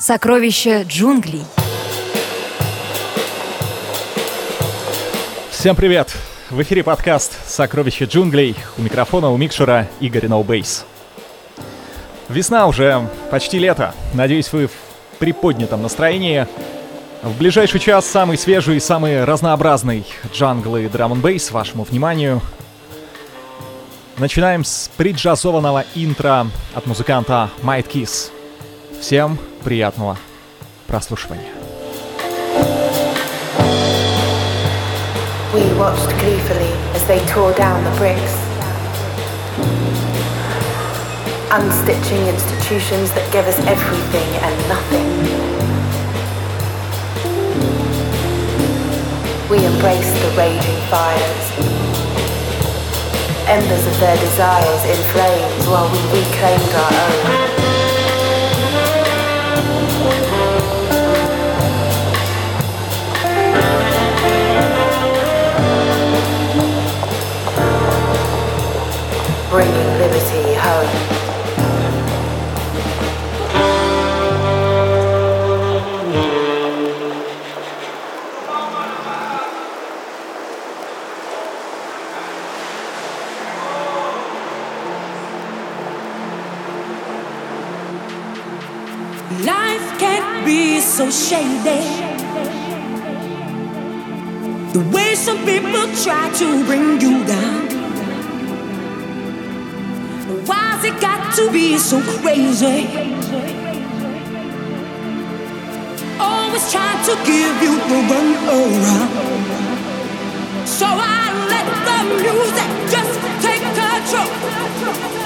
Сокровища джунглей. Всем привет! В эфире подкаст «Сокровища джунглей». У микрофона у микшера Игорь Ноубейс. Весна уже, почти лето. Надеюсь, вы в приподнятом настроении. В ближайший час самый свежий и самый разнообразный джангл и драм бейс вашему вниманию. Начинаем с приджазованного интро от музыканта Might Kiss. Всем приятного прослушивания. We watched gleefully as they tore down the bricks, unstitching institutions that give us everything and nothing. We embraced the raging fires, embers of their desires in flames while we reclaimed our own. The way some people try to bring you down. Why's it got to be so crazy? Always trying to give you the run around. So I let the music just take control.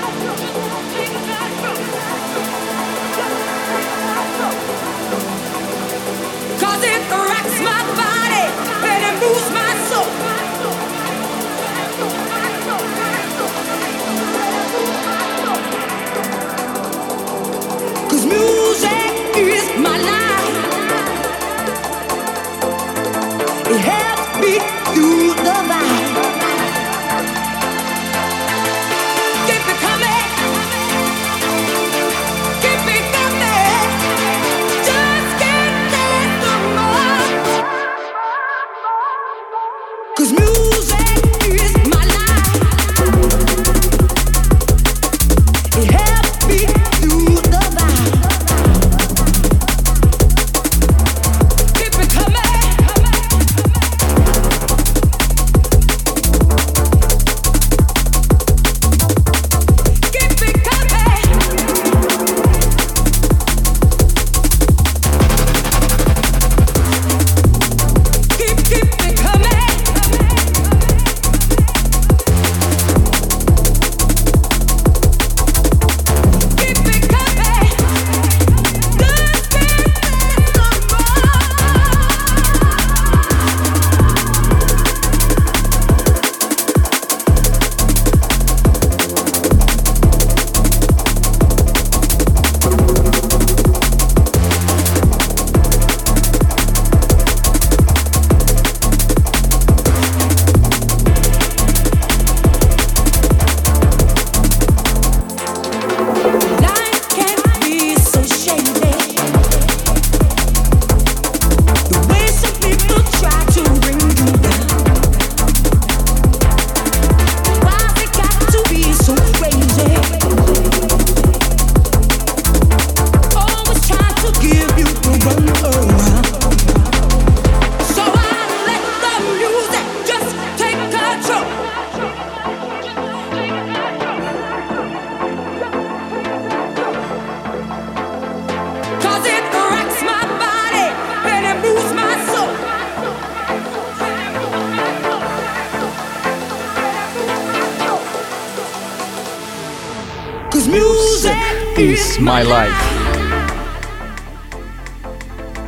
Is my life.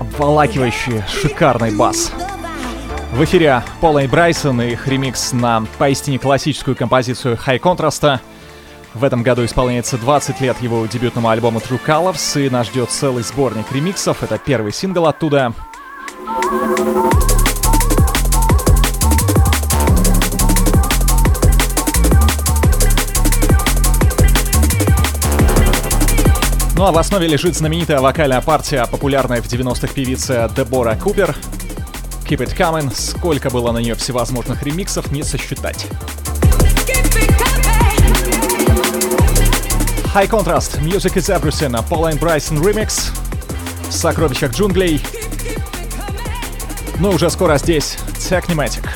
Обволакивающий, шикарный бас. В эфире Пола и Брайсон и их ремикс на поистине классическую композицию High Contrast. В этом году исполняется 20 лет его дебютному альбому True Colors, и нас ждет целый сборник ремиксов. Это первый сингл оттуда. Ну а в основе лежит знаменитая вокальная партия, популярная в 90-х певицы Дебора Купер. Keep It Coming, сколько было на нее всевозможных ремиксов, не сосчитать. High Contrast, Music is Everything, Paula and Bryson Remix, в сокровищах джунглей. Ну уже скоро здесь Technimatic.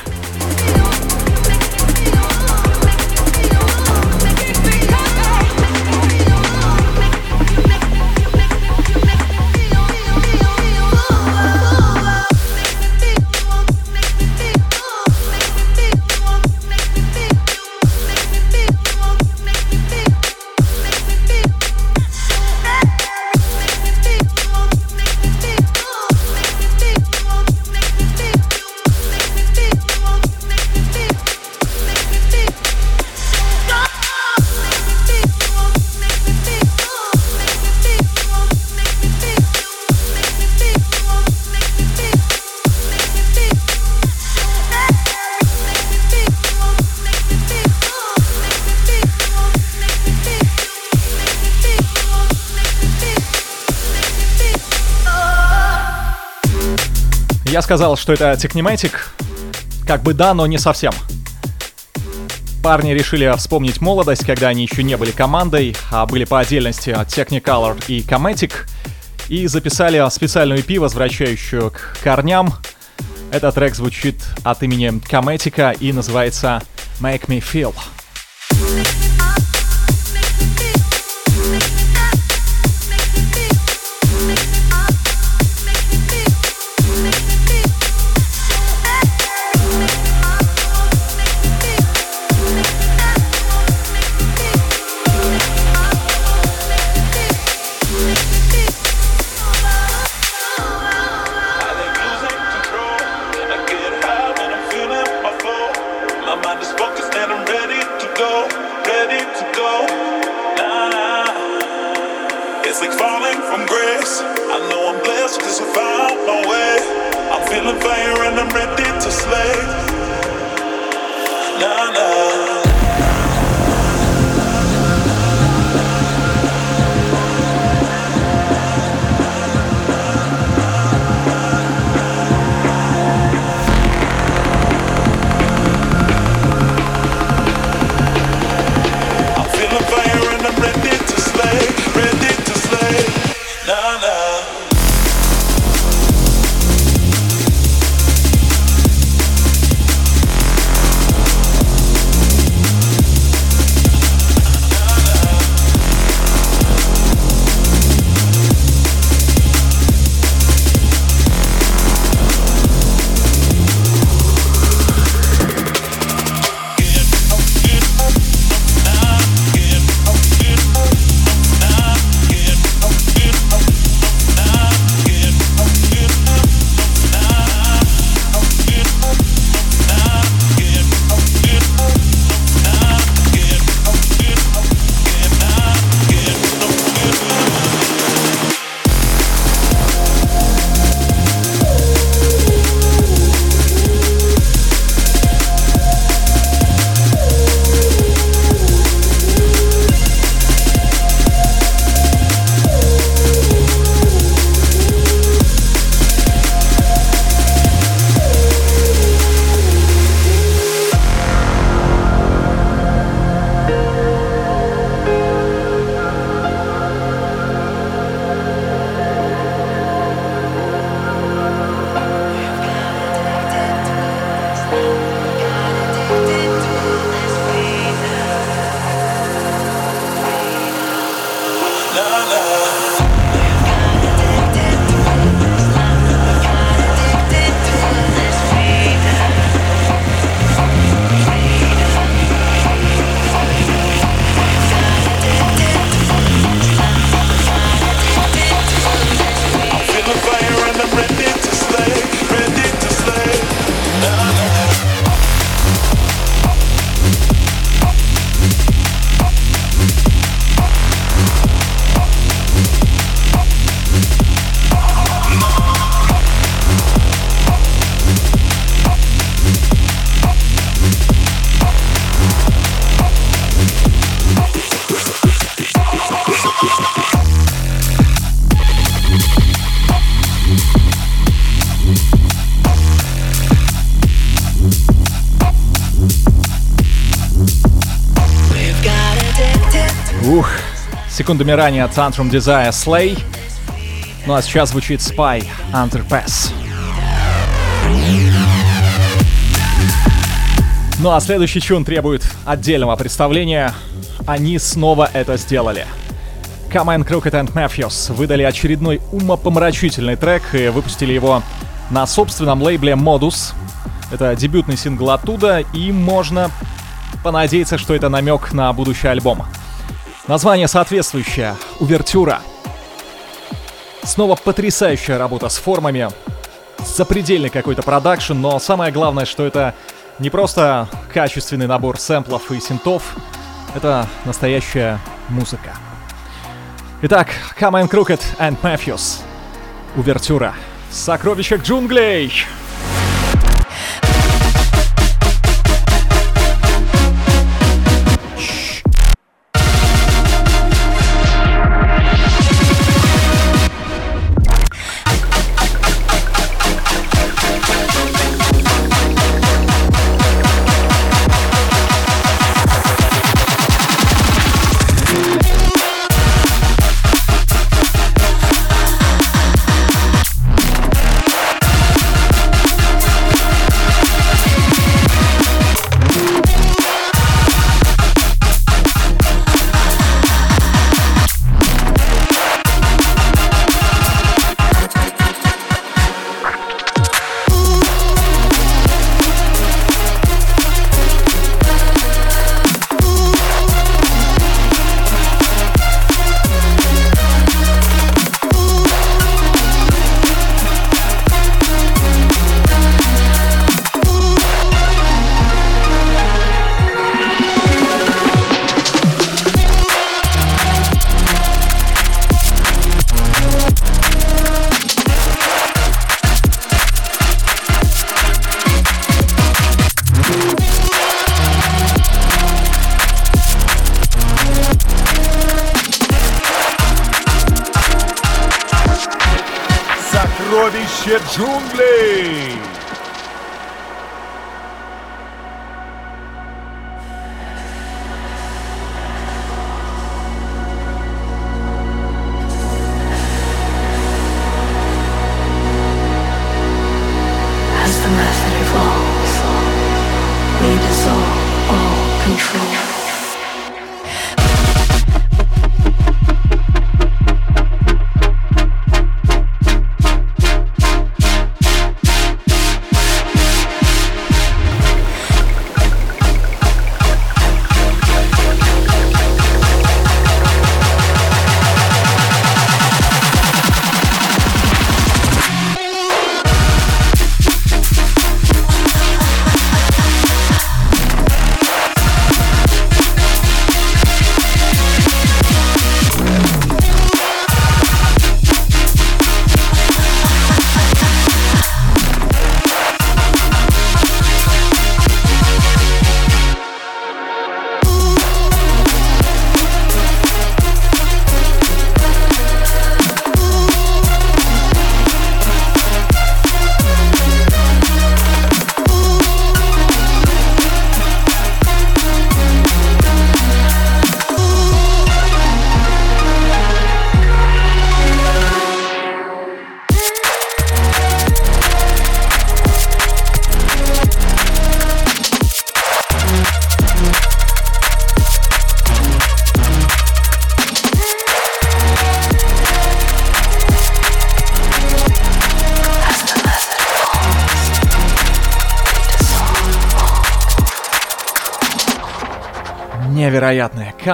Я сказал, что это Техниматик. Как бы да, но не совсем. Парни решили вспомнить молодость, когда они еще не были командой, а были по отдельности Technicolor и Comatic, и записали специальную EP, возвращающую к корням. Этот трек звучит от имени Comatic и называется Make Me Feel. Секундами ранее Tantrum Desire Slay. Ну а сейчас звучит Spy Underpass. Ну а следующий чун требует отдельного представления. Они снова это сделали. Come Crooked and Matthews выдали очередной умопомрачительный трек и выпустили его на собственном лейбле Modus. Это дебютный сингл оттуда, и можно понадеяться, что это намек на будущий альбом. Название соответствующее — «Увертюра». Снова потрясающая работа с формами, запредельный какой-то продакшн, но самое главное, что это не просто качественный набор сэмплов и синтов, это настоящая музыка. Итак, Come and Crooked and Matthews. Увертюра. Сокровища джунглей.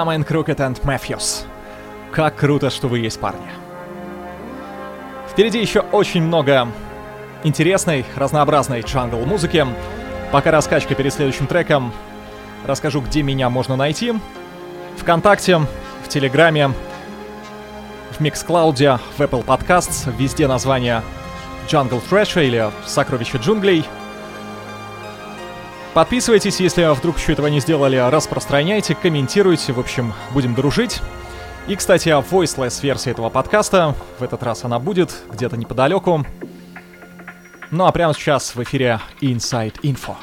And Crooked and Matthews. Как круто, что вы есть, парни. Впереди еще очень много интересной, разнообразной джангл музыки. Пока раскачка перед следующим треком, расскажу, где меня можно найти. Вконтакте, в Телеграме, в Миксклауде, в Apple Podcasts, везде название Jungle Trash или Сокровище джунглей. Подписывайтесь, если вдруг еще этого не сделали, распространяйте, комментируйте, в общем, будем дружить. И, кстати, о voiceless версии этого подкаста. В этот раз она будет где-то неподалеку. Ну а прямо сейчас в эфире Inside Info.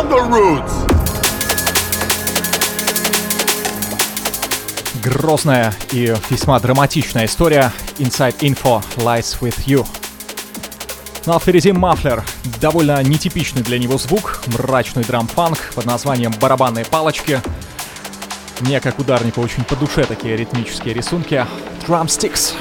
Jungle Roots. Грозная и весьма драматичная история Inside Info Lies With You. Ну а впереди Мафлер. Довольно нетипичный для него звук, мрачный драм-фанк под названием «Барабанные палочки». Мне, как ударнику, очень по душе такие ритмические рисунки. Drumsticks.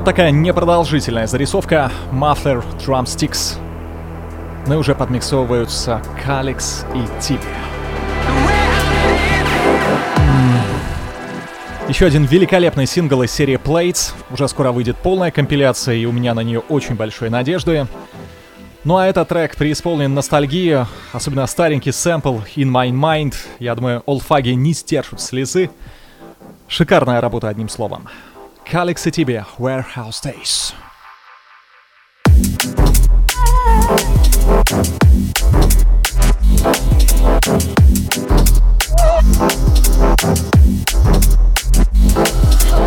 Вот такая непродолжительная зарисовка Muffler Drumsticks. Ну и уже подмиксовываются Каликс и Тип. Еще один великолепный сингл из серии Plates. Уже скоро выйдет полная компиляция, и у меня на нее очень большие надежды. Ну а этот трек преисполнен ностальгии, особенно старенький сэмпл In My Mind. Я думаю, олдфаги не стершут слезы. Шикарная работа, одним словом. Каликс и тебе, Warehouse Days.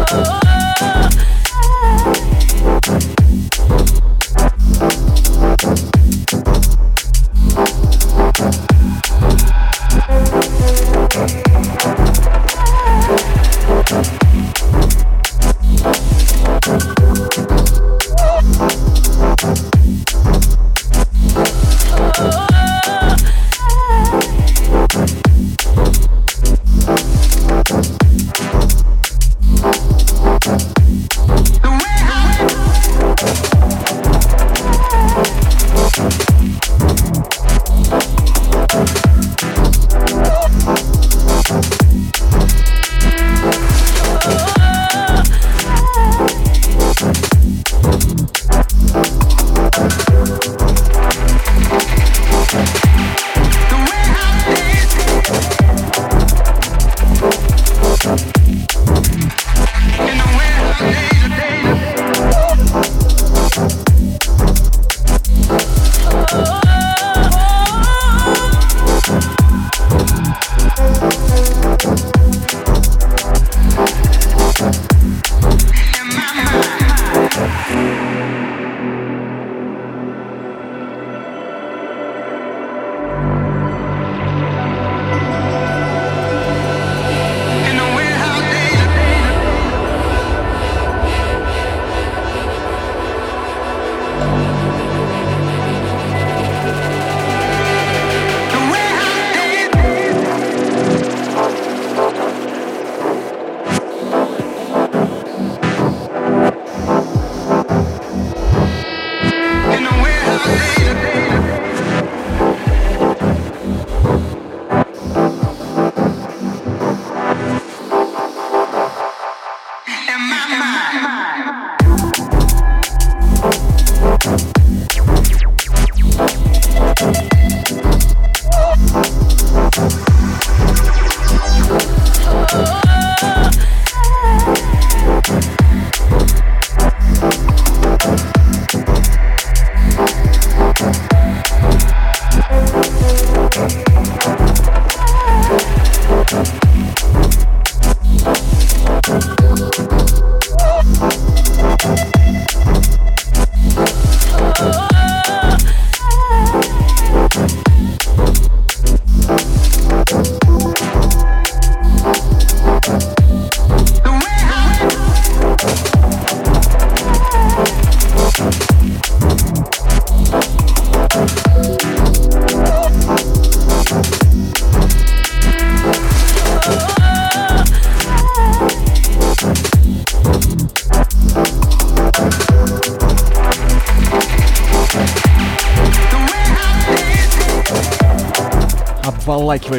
Thank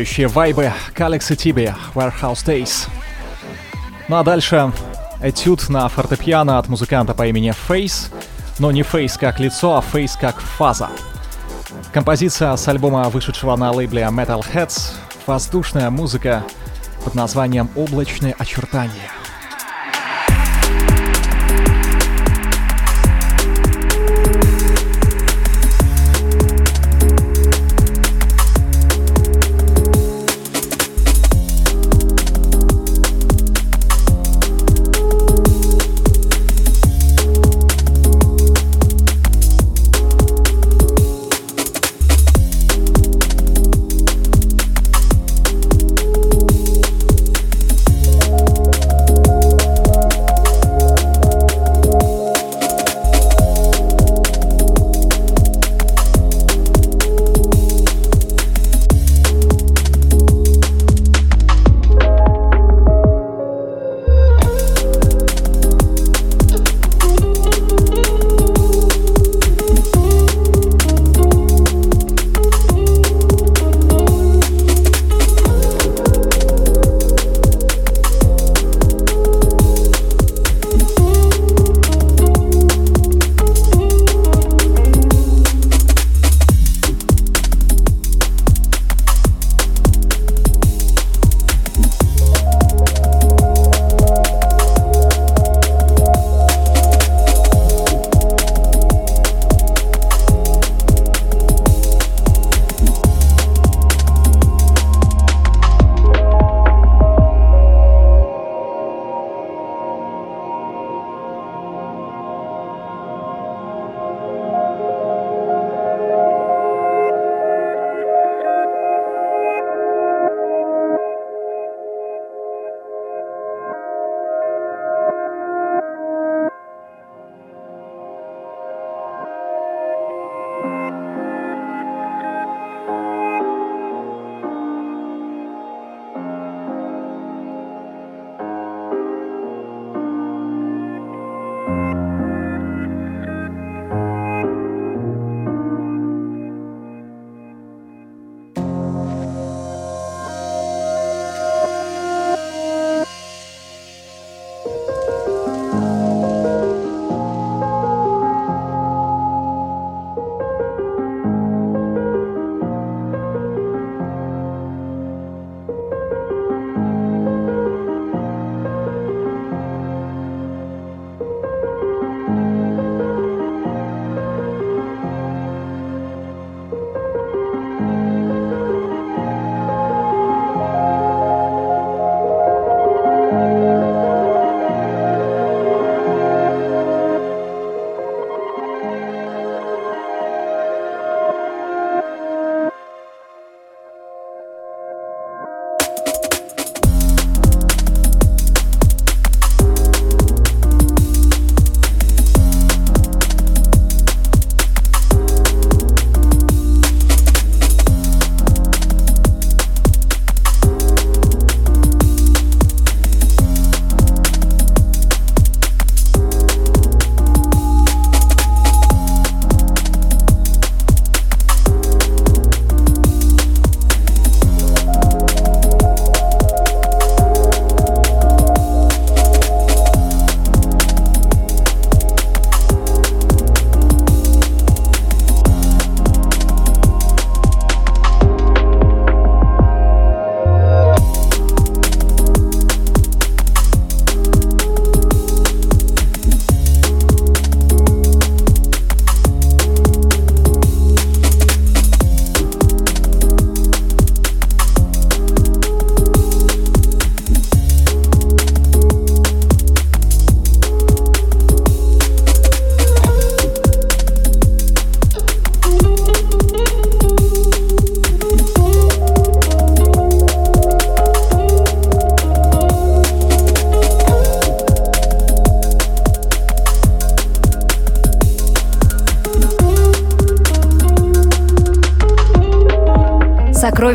обволакивающие вайбы Калекс и Тиби Warehouse Days. Ну а дальше этюд на фортепиано от музыканта по имени Фейс, но не Фейс как лицо, а Фейс как фаза. Композиция с альбома, вышедшего на лейбле Metalheads, воздушная музыка под названием «Облачные очертания».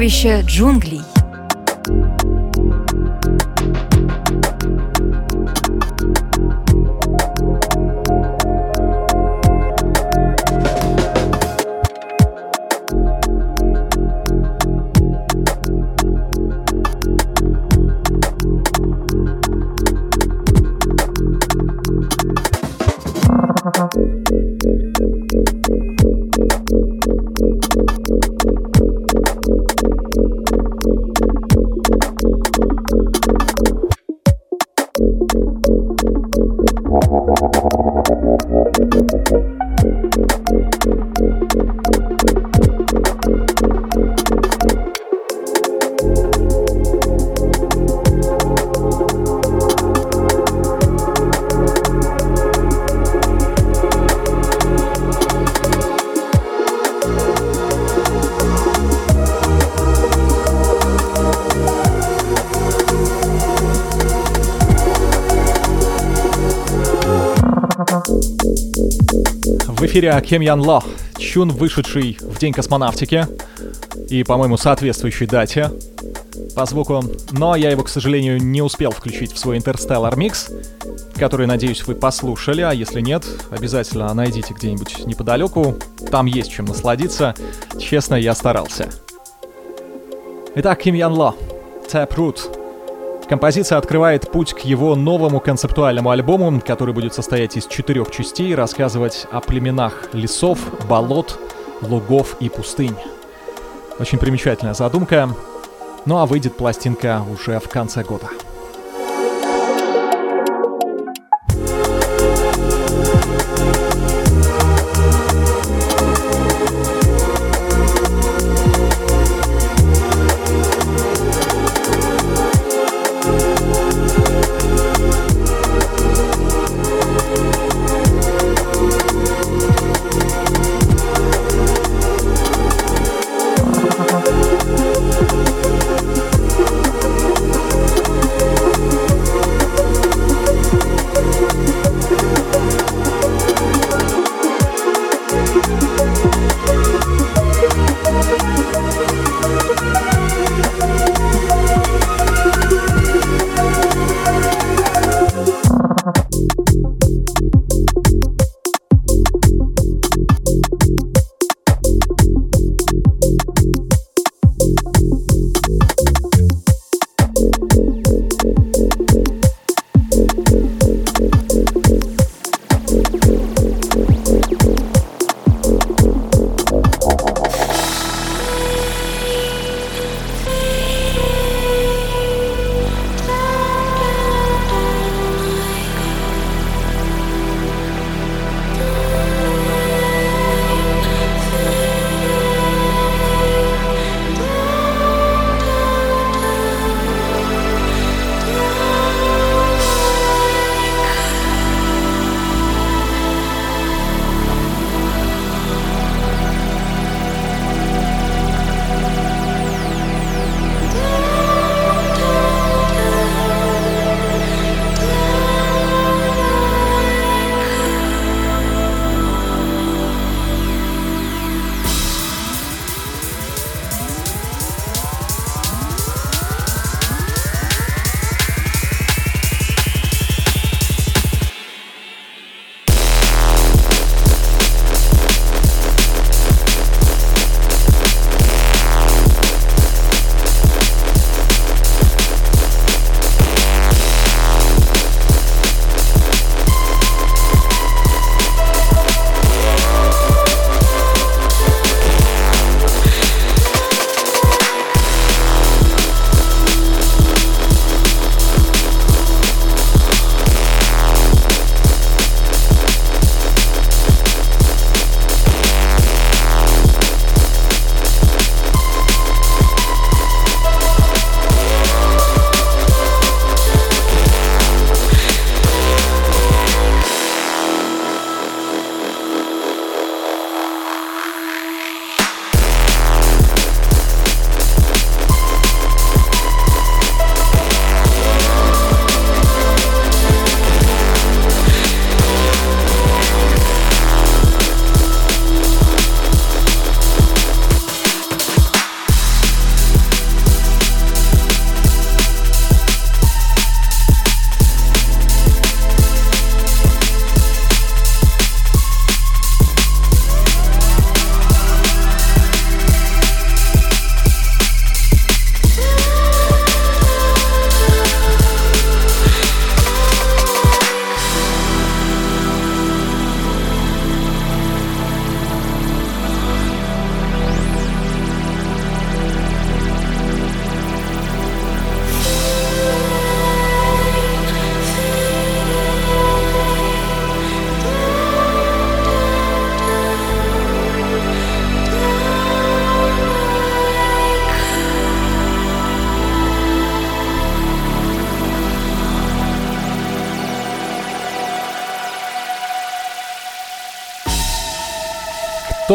Сокровища джунглей. Эфире Кем Ян Ло, чун, вышедший в День космонавтики и, по-моему, соответствующей дате по звуку, но я его, к сожалению, не успел включить в свой Interstellar Mix, который, надеюсь, вы послушали, а если нет, обязательно найдите где-нибудь неподалеку, там есть чем насладиться, честно, я старался. Итак, Ким Ян Ло, Taproot. Композиция открывает путь к его новому концептуальному альбому, который будет состоять из четырех частей рассказывать о племенах лесов, болот, лугов и пустынь. Очень примечательная задумка. Ну а выйдет пластинка уже в конце года.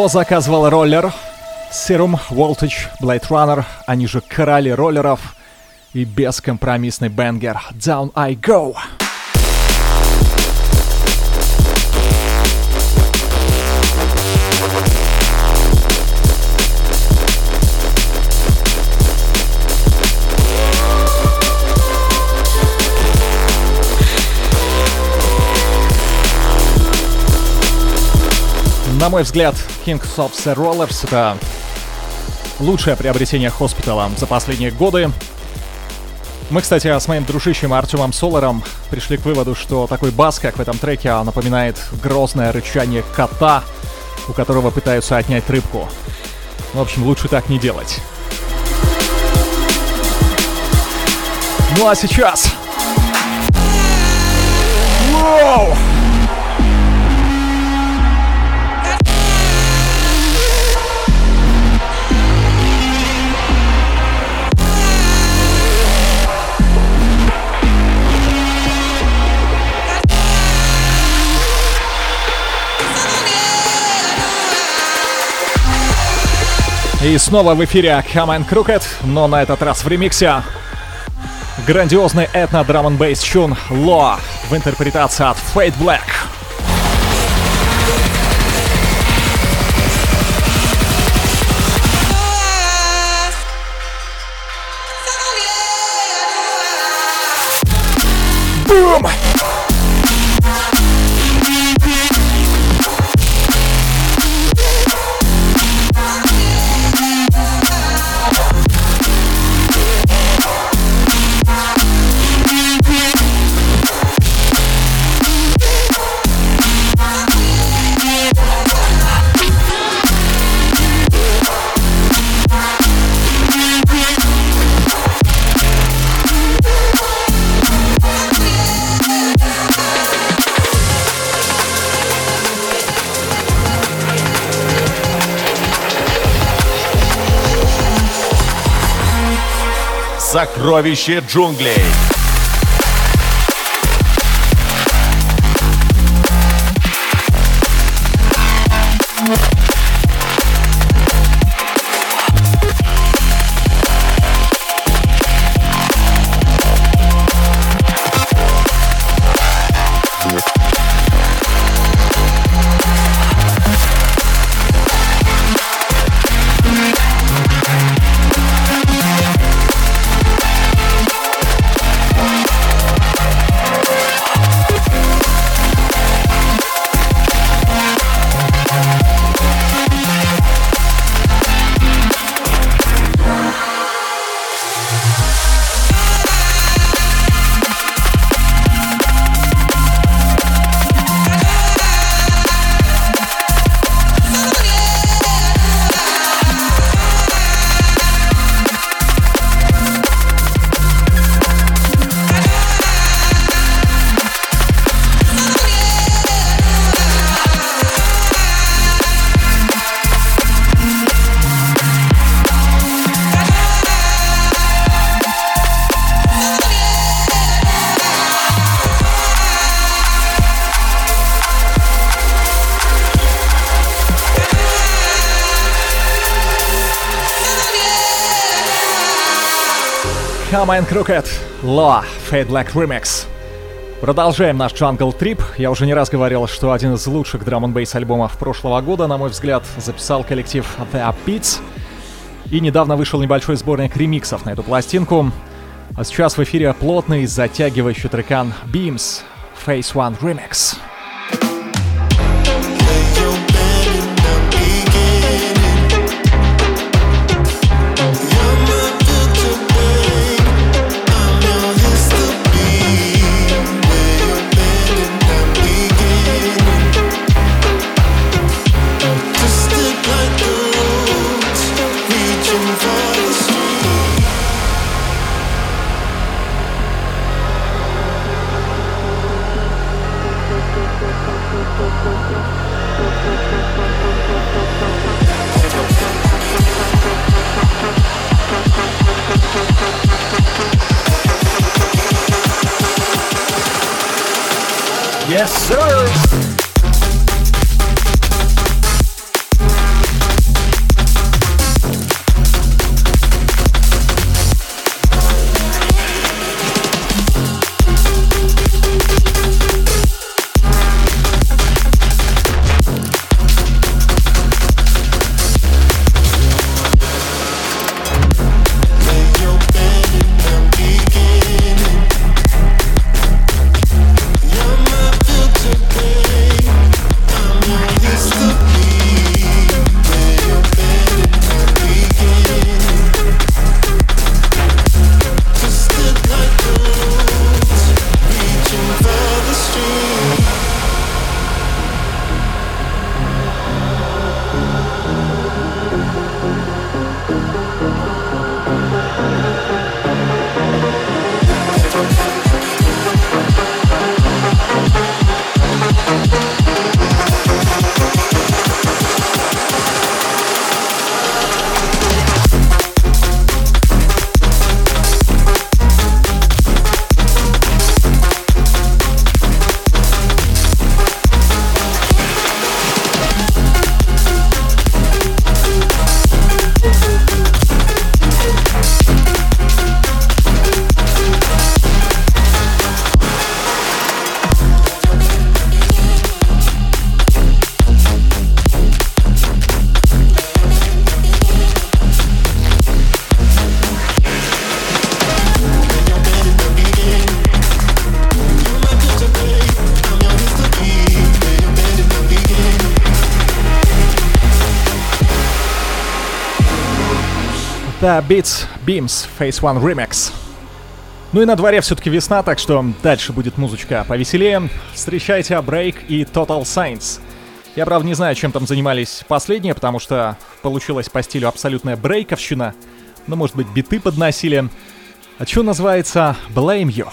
Заказывал роллер? Serum Voltage Blade Runner, они же короли роллеров и бескомпромиссный бенгер Down I Go. На мой взгляд, Kings of the Rollers — это лучшее приобретение Хоспитала за последние годы. Мы, кстати, с моим дружищем Артемом Соларом пришли к выводу, что такой бас, как в этом треке, напоминает грозное рычание кота, у которого пытаются отнять рыбку. В общем, лучше так не делать. Ну а сейчас... Воу! И снова в эфире Come Crooked, но на этот раз в ремиксе. Грандиозный этно драм н бейс чун Ло в интерпретации от Fate Black. Boom! Сокровище джунглей. Come Crooked, Law, Fade Black Remix. Продолжаем наш Jungle Trip. Я уже не раз говорил, что один из лучших драм н альбомов прошлого года, на мой взгляд, записал коллектив The Upbeats. И недавно вышел небольшой сборник ремиксов на эту пластинку. А сейчас в эфире плотный, затягивающий трекан Beams Phase One Remix. Yes, The Beats Beams Phase One Remix. Ну и на дворе все-таки весна, так что дальше будет музычка повеселее. Встречайте Break и Total Science. Я, правда, не знаю, чем там занимались последние, потому что получилось по стилю абсолютная брейковщина. Ну, может быть, биты подносили. А что называется Blame You.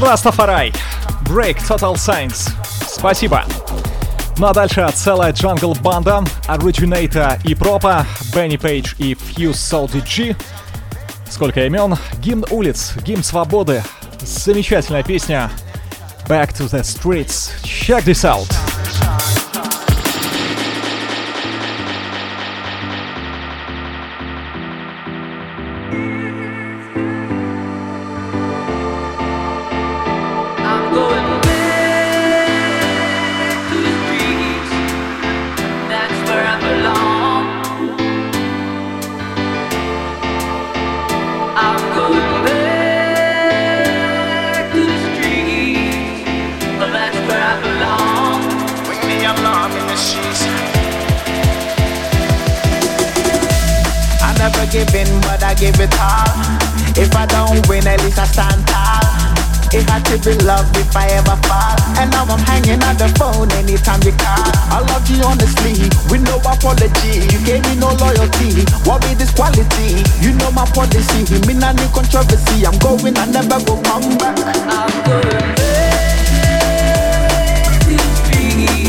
Rastafari, Break Total Science. Спасибо. Ну а дальше целая джангл банда, Originator и Пропа, Бенни Пейдж и Fuse Salty G. Сколько имен? Гимн улиц, гимн свободы. Замечательная песня. Back to the streets. Check this out. She be loved if I ever fall. And now I'm hanging on the phone anytime you call. I love you honestly, with no apology. You gave me no loyalty, what be this quality? You know my policy, me not new controversy. I'm going, I never will come back. I'm going back to be.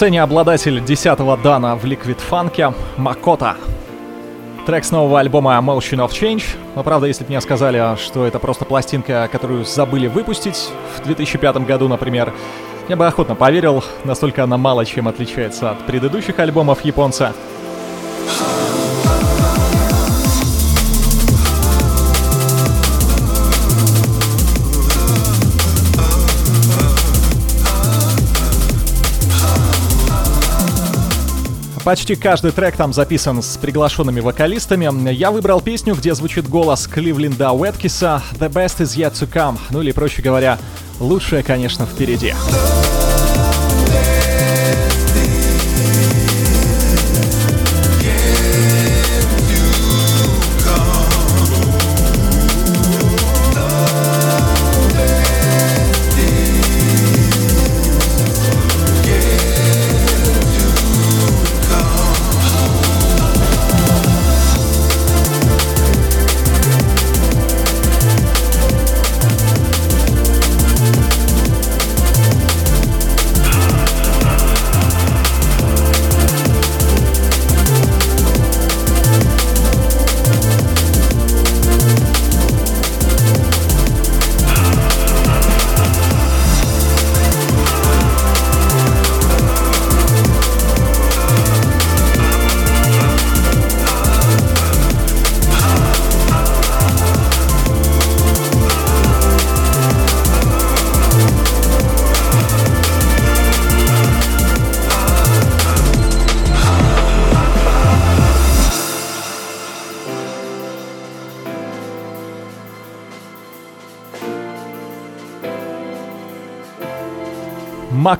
Сцене обладатель 10-го дана в Liquid Funk Макота. Трек с нового альбома Motion of Change. Но правда, если бы мне сказали, что это просто пластинка, которую забыли выпустить в 2005 году, например, я бы охотно поверил, настолько она мало чем отличается от предыдущих альбомов японца. Почти каждый трек там записан с приглашенными вокалистами. Я выбрал песню, где звучит голос Кливленда Уэткиса «The best is yet to come», ну или, проще говоря, лучшее, конечно, впереди.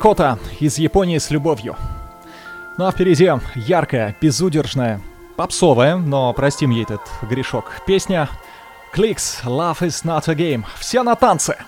Макота из Японии с любовью. Ну а впереди яркая, безудержная, попсовая, но простим ей этот грешок, песня Clicks Love is not a game. Все на танцы!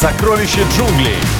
Сокровище джунглей.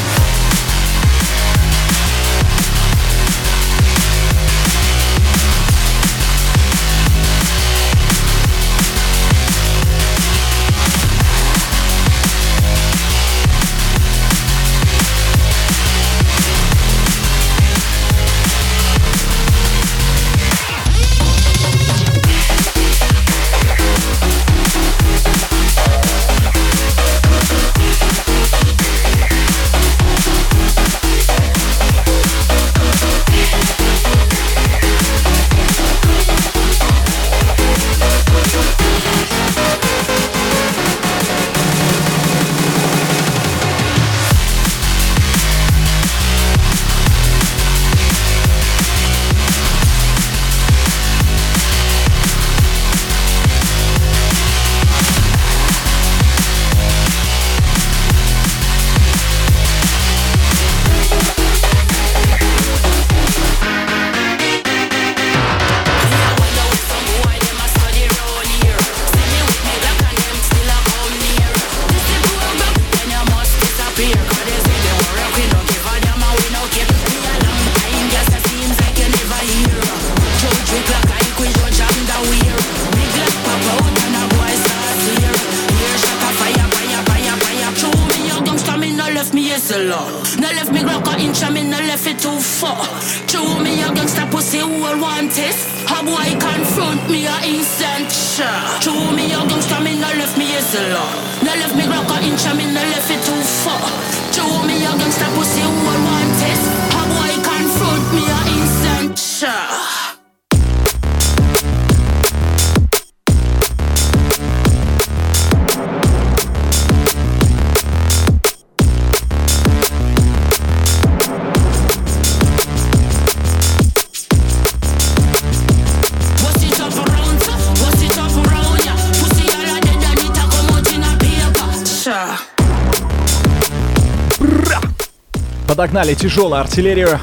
Подогнали тяжелую артиллерию.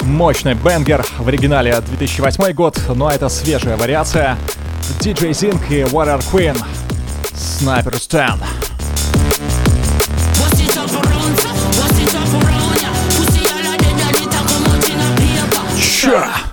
Мощный бенгер в оригинале 2008 год, но это свежая вариация. DJ Zink и Warrior Queen. Sniper Stand. Sure.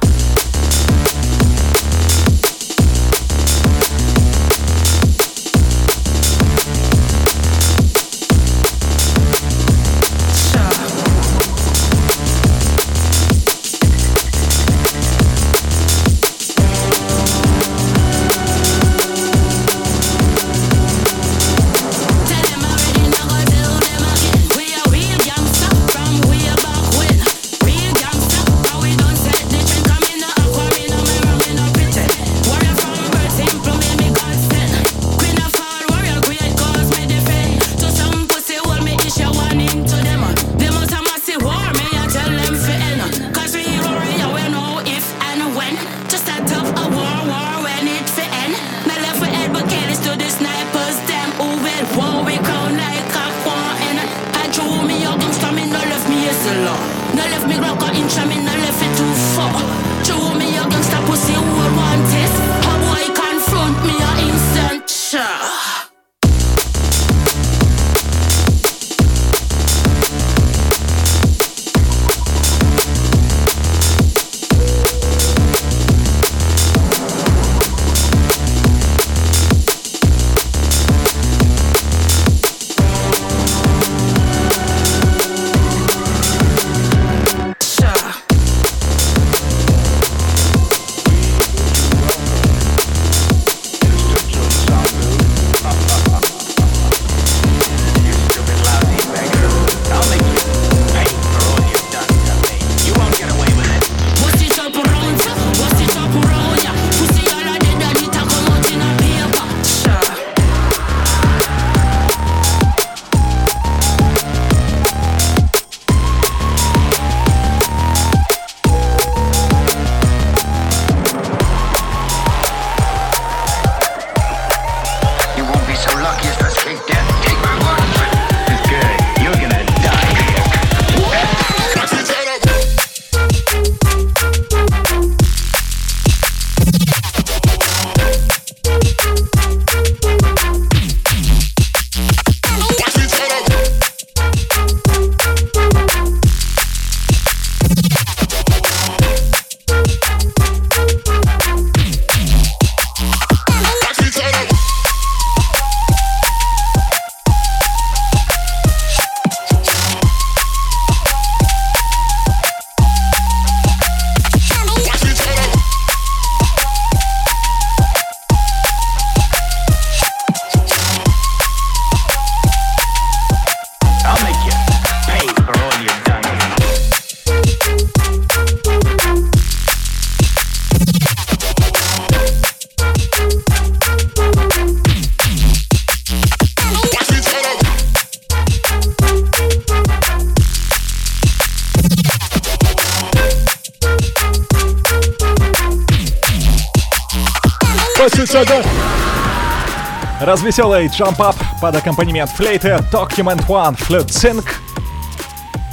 Развеселый джамп-ап под аккомпанемент флейты Document One Flute Sync.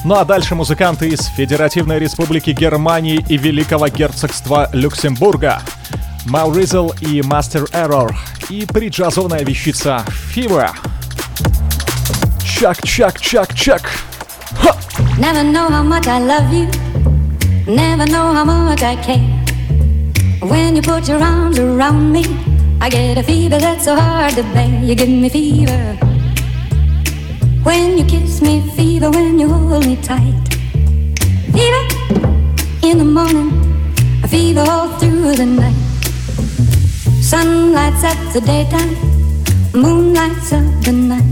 Ну а дальше музыканты из Федеративной Республики Германии и Великого Герцогства Люксембурга. Мауризл и Master Error и приджазованная вещица Fever. Чак, чак, чак, чак. Ха! Never know how much I love you. Never know how much I care. When you put your arms around me, I get a fever that's so hard to bear. You give me fever. When you kiss me, fever when you hold me tight. Fever in the morning, a fever all through the night. Sun lights up the daytime, moon lights up the night.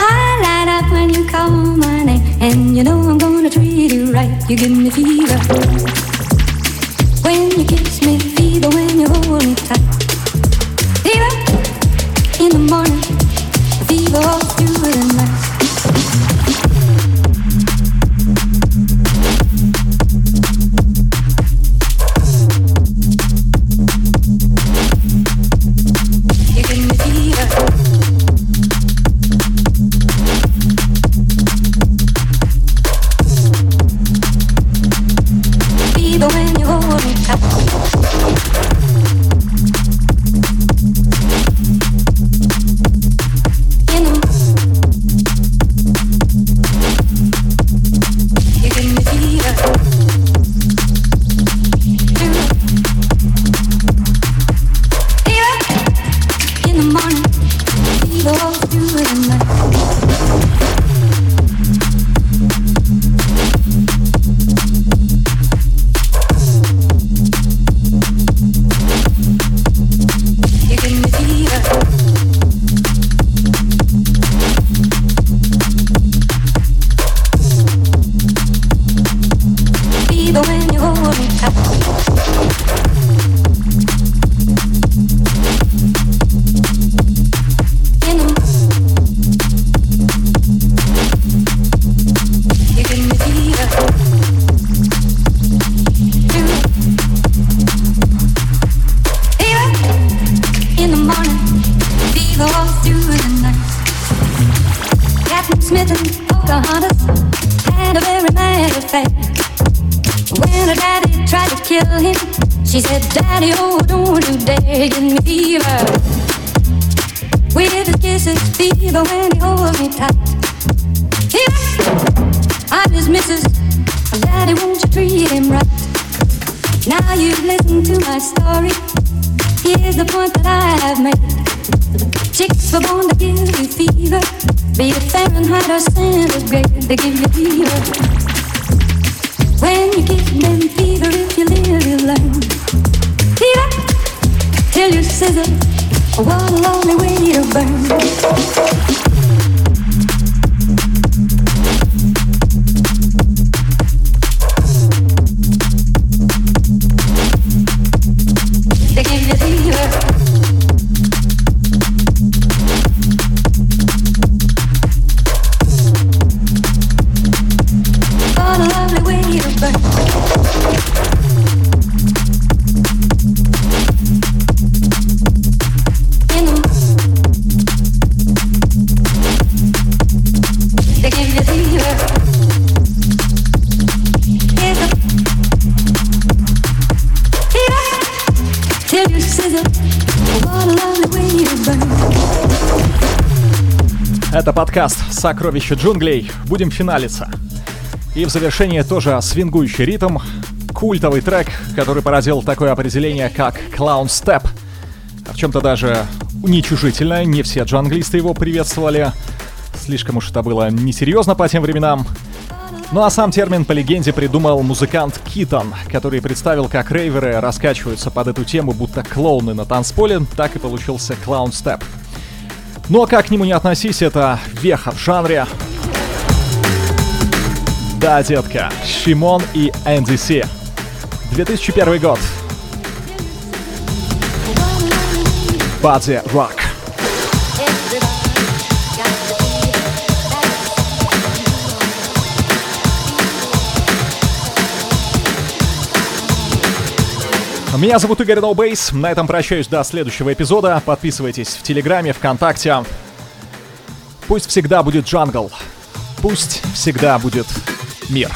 I light up when you call my name, and you know I'm gonna treat you right. You give me fever. When you kiss me, fever when you hold me tight. Morning, fever all through the night. When her daddy tried to kill him, she said, Daddy, oh, don't you dare give me fever. With his kisses, fever when he holds me tight. Fever, I'm his missus. Daddy, won't you treat him right? Now you've listened to my story. Here's the point that I have made. Chicks were born to give you fever. Be it Fahrenheit or centigrade, they give you fever. When you give them fever, if you live, you learn. Fever till you sizzle. What a lonely way to burn. Это подкаст «Сокровища джунглей». Будем финалиться. И в завершение тоже свингующий ритм, культовый трек, который породил такое определение, как «Clown Step». А в чем-то даже уничижительно, не все джанглисты его приветствовали. Слишком уж это было несерьезно по тем временам. Ну а сам термин по легенде придумал музыкант Китон, который представил, как рейверы раскачиваются под эту тему, будто клоуны на танцполе, так и получился клаун степ. Ну а как к нему не относись, это веха в жанре. Да, детка, Шимон и Си. 2001 год. Бадзи Рок. Меня зовут Игорь Ноубейс. На этом прощаюсь до следующего эпизода. Подписывайтесь в Телеграме, ВКонтакте. Пусть всегда будет джангл. Пусть всегда будет мир.